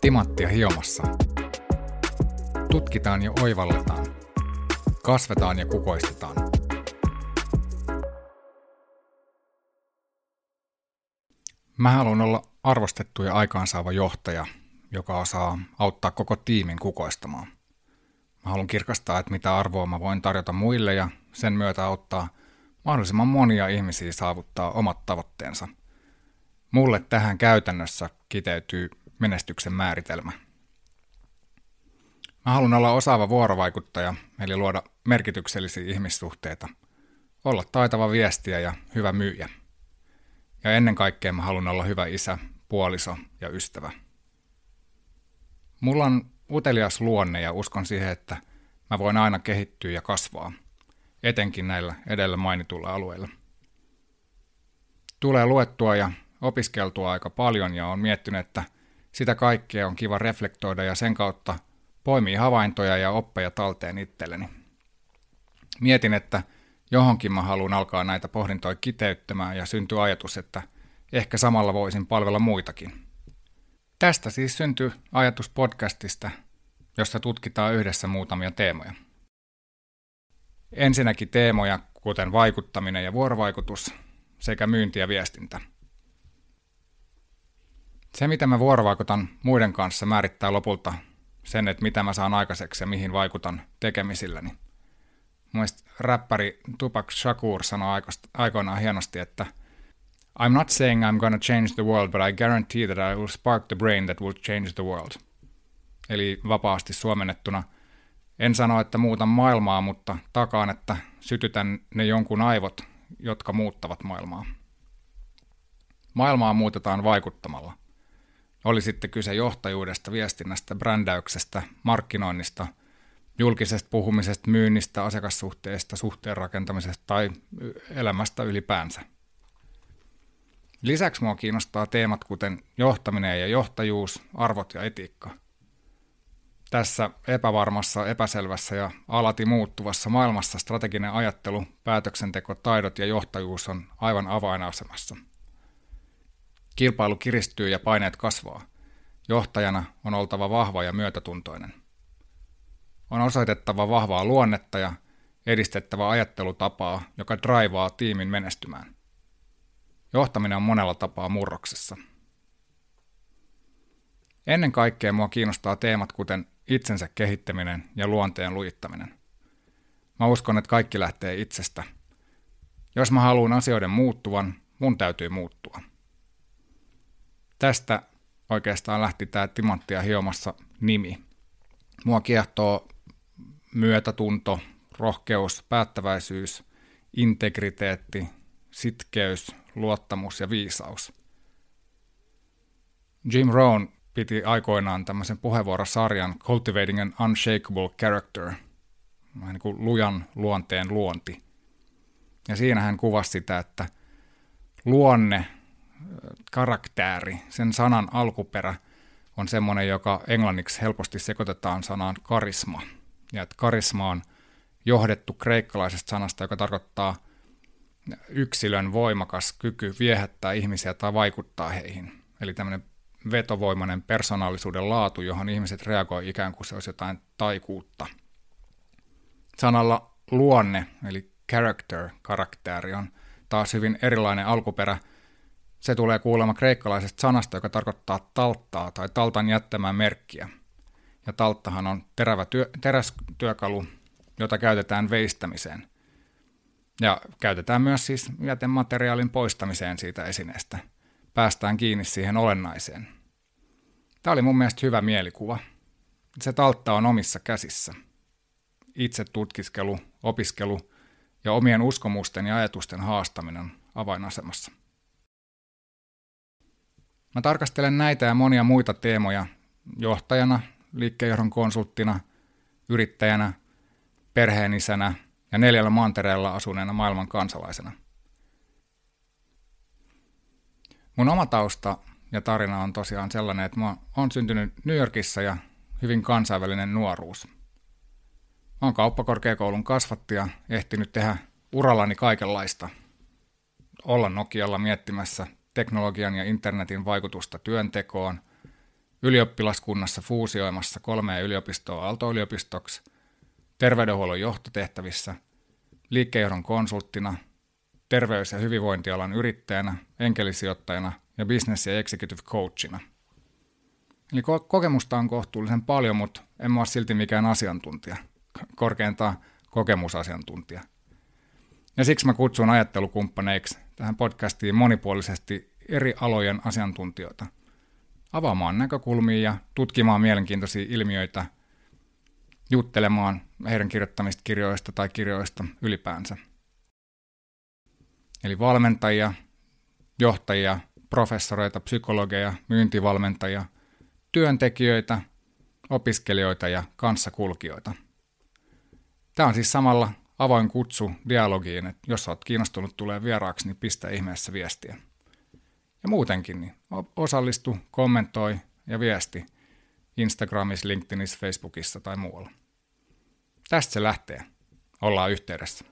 Timanttia hiomassa. Tutkitaan ja oivalletaan. Kasvetaan ja kukoistetaan. Mä haluan olla arvostettu ja aikaansaava johtaja, joka osaa auttaa koko tiimin kukoistamaan. Mä haluan kirkastaa, että mitä arvoa mä voin tarjota muille ja sen myötä auttaa mahdollisimman monia ihmisiä saavuttaa omat tavoitteensa. Mulle tähän käytännössä kiteytyy menestyksen määritelmä. Mä haluan olla osaava vuorovaikuttaja, eli luoda merkityksellisiä ihmissuhteita, olla taitava viestiä ja hyvä myyjä. Ja ennen kaikkea mä haluan olla hyvä isä, puoliso ja ystävä. Mulla on utelias luonne ja uskon siihen, että mä voin aina kehittyä ja kasvaa, etenkin näillä edellä mainituilla alueilla. Tulee luettua ja opiskeltua aika paljon ja on miettinyt, että – sitä kaikkea on kiva reflektoida ja sen kautta poimii havaintoja ja oppeja talteen itselleni. Mietin, että johonkin mä haluan alkaa näitä pohdintoja kiteyttämään ja syntyy ajatus, että ehkä samalla voisin palvella muitakin. Tästä siis syntyy ajatus podcastista, jossa tutkitaan yhdessä muutamia teemoja. Ensinnäkin teemoja, kuten vaikuttaminen ja vuorovaikutus, sekä myynti ja viestintä – se, mitä mä vuorovaikutan muiden kanssa, määrittää lopulta sen, että mitä mä saan aikaiseksi ja mihin vaikutan tekemisilläni. Mielestäni räppäri Tupac Shakur sanoi aikoinaan hienosti, että I'm not saying I'm gonna change the world, but I guarantee that I will spark the brain that will change the world. Eli vapaasti suomennettuna, en sano, että muutan maailmaa, mutta takaan, että sytytän ne jonkun aivot, jotka muuttavat maailmaa. Maailmaa muutetaan vaikuttamalla. Oli sitten kyse johtajuudesta, viestinnästä, brändäyksestä, markkinoinnista, julkisesta puhumisesta, myynnistä, asiakassuhteesta, suhteen rakentamisesta tai elämästä ylipäänsä. Lisäksi mua kiinnostaa teemat kuten johtaminen ja johtajuus, arvot ja etiikka. Tässä epävarmassa, epäselvässä ja alati muuttuvassa maailmassa strateginen ajattelu, päätöksenteko, taidot ja johtajuus on aivan avainasemassa – Kilpailu kiristyy ja paineet kasvaa. Johtajana on oltava vahva ja myötätuntoinen. On osoitettava vahvaa luonnetta ja edistettävä ajattelutapaa, joka draivaa tiimin menestymään. Johtaminen on monella tapaa murroksessa. Ennen kaikkea mua kiinnostaa teemat kuten itsensä kehittäminen ja luonteen lujittaminen. Mä uskon, että kaikki lähtee itsestä. Jos mä haluan asioiden muuttuvan, mun täytyy muuttua. Tästä oikeastaan lähti tämä Timanttia hiomassa nimi. Mua kiehtoo myötätunto, rohkeus, päättäväisyys, integriteetti, sitkeys, luottamus ja viisaus. Jim Rohn piti aikoinaan tämmöisen puheenvuorosarjan Cultivating an Unshakable Character, vähän niin kuin lujan luonteen luonti. Ja siinä hän kuvasi sitä, että luonne karaktääri, sen sanan alkuperä on semmoinen, joka englanniksi helposti sekoitetaan sanaan karisma. Ja että karisma on johdettu kreikkalaisesta sanasta, joka tarkoittaa yksilön voimakas kyky viehättää ihmisiä tai vaikuttaa heihin. Eli tämmöinen vetovoimainen persoonallisuuden laatu, johon ihmiset reagoivat ikään kuin se olisi jotain taikuutta. Sanalla luonne, eli character, karakteri, on taas hyvin erilainen alkuperä – se tulee kuulemma kreikkalaisesta sanasta, joka tarkoittaa talttaa tai taltan jättämään merkkiä. Ja talttahan on terävä työ, terästyökalu, jota käytetään veistämiseen. Ja käytetään myös siis jätemateriaalin poistamiseen siitä esineestä. Päästään kiinni siihen olennaiseen. Tämä oli mun mielestä hyvä mielikuva. Se taltta on omissa käsissä. Itse tutkiskelu, opiskelu ja omien uskomusten ja ajatusten haastaminen avainasemassa. Mä tarkastelen näitä ja monia muita teemoja johtajana, liikkeenjohdon konsulttina, yrittäjänä, perheenisänä ja neljällä mantereella asuneena maailman kansalaisena. Mun oma tausta ja tarina on tosiaan sellainen, että mä oon syntynyt New Yorkissa ja hyvin kansainvälinen nuoruus. Mä oon kauppakorkeakoulun kasvattaja, ehtinyt tehdä urallani kaikenlaista. Olla Nokialla miettimässä teknologian ja internetin vaikutusta työntekoon, ylioppilaskunnassa fuusioimassa kolmea yliopistoa Aalto-yliopistoksi, terveydenhuollon johtotehtävissä, liikkeenjohdon konsulttina, terveys- ja hyvinvointialan yrittäjänä, enkelisijoittajana ja business- ja executive coachina. Eli ko- kokemusta on kohtuullisen paljon, mutta en ole silti mikään asiantuntija. Korkeintaan kokemusasiantuntija. Ja siksi mä kutsun ajattelukumppaneiksi tähän podcastiin monipuolisesti eri alojen asiantuntijoita – avaamaan näkökulmia ja tutkimaan mielenkiintoisia ilmiöitä, juttelemaan heidän kirjoittamista kirjoista tai kirjoista ylipäänsä. Eli valmentajia, johtajia, professoreita, psykologeja, myyntivalmentajia, työntekijöitä, opiskelijoita ja kanssakulkijoita. Tämä on siis samalla avoin kutsu dialogiin, että jos olet kiinnostunut tulee vieraaksi, niin pistä ihmeessä viestiä. Ja muutenkin, niin osallistu, kommentoi ja viesti Instagramissa, LinkedInissä, Facebookissa tai muualla. Tästä se lähtee. Ollaan yhteydessä.